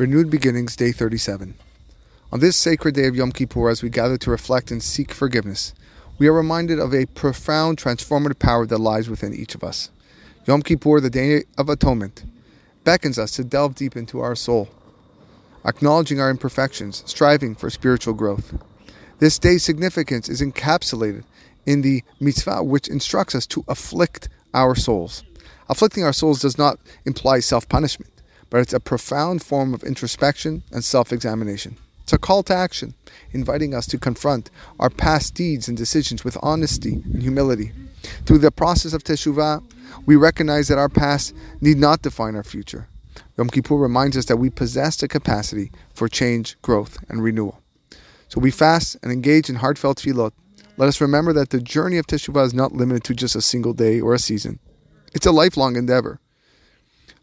Renewed Beginnings, Day 37. On this sacred day of Yom Kippur, as we gather to reflect and seek forgiveness, we are reminded of a profound transformative power that lies within each of us. Yom Kippur, the Day of Atonement, beckons us to delve deep into our soul, acknowledging our imperfections, striving for spiritual growth. This day's significance is encapsulated in the mitzvah, which instructs us to afflict our souls. Afflicting our souls does not imply self punishment but it's a profound form of introspection and self examination. It's a call to action, inviting us to confront our past deeds and decisions with honesty and humility. Through the process of teshuvah, we recognize that our past need not define our future. Yom Kippur reminds us that we possess the capacity for change, growth, and renewal. So we fast and engage in heartfelt tefillot. Let us remember that the journey of teshuvah is not limited to just a single day or a season. It's a lifelong endeavor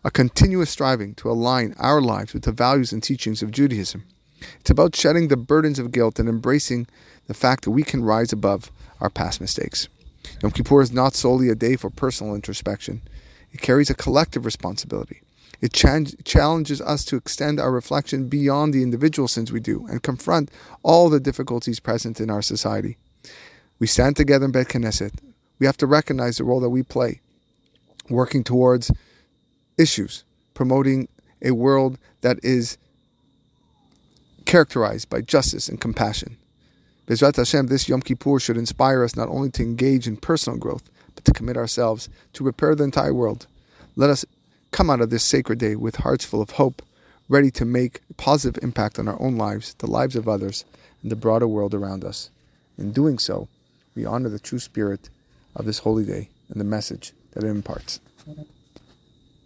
a continuous striving to align our lives with the values and teachings of Judaism. It's about shedding the burdens of guilt and embracing the fact that we can rise above our past mistakes. Yom Kippur is not solely a day for personal introspection, it carries a collective responsibility. It challenges us to extend our reflection beyond the individual sins we do and confront all the difficulties present in our society. We stand together in Bet Knesset. We have to recognize the role that we play, working towards issues, promoting a world that is characterized by justice and compassion. Bezrat Hashem, this Yom Kippur should inspire us not only to engage in personal growth, but to commit ourselves to repair the entire world. Let us come out of this sacred day with hearts full of hope, ready to make a positive impact on our own lives, the lives of others, and the broader world around us. In doing so, we honor the true spirit of this holy day and the message that it imparts.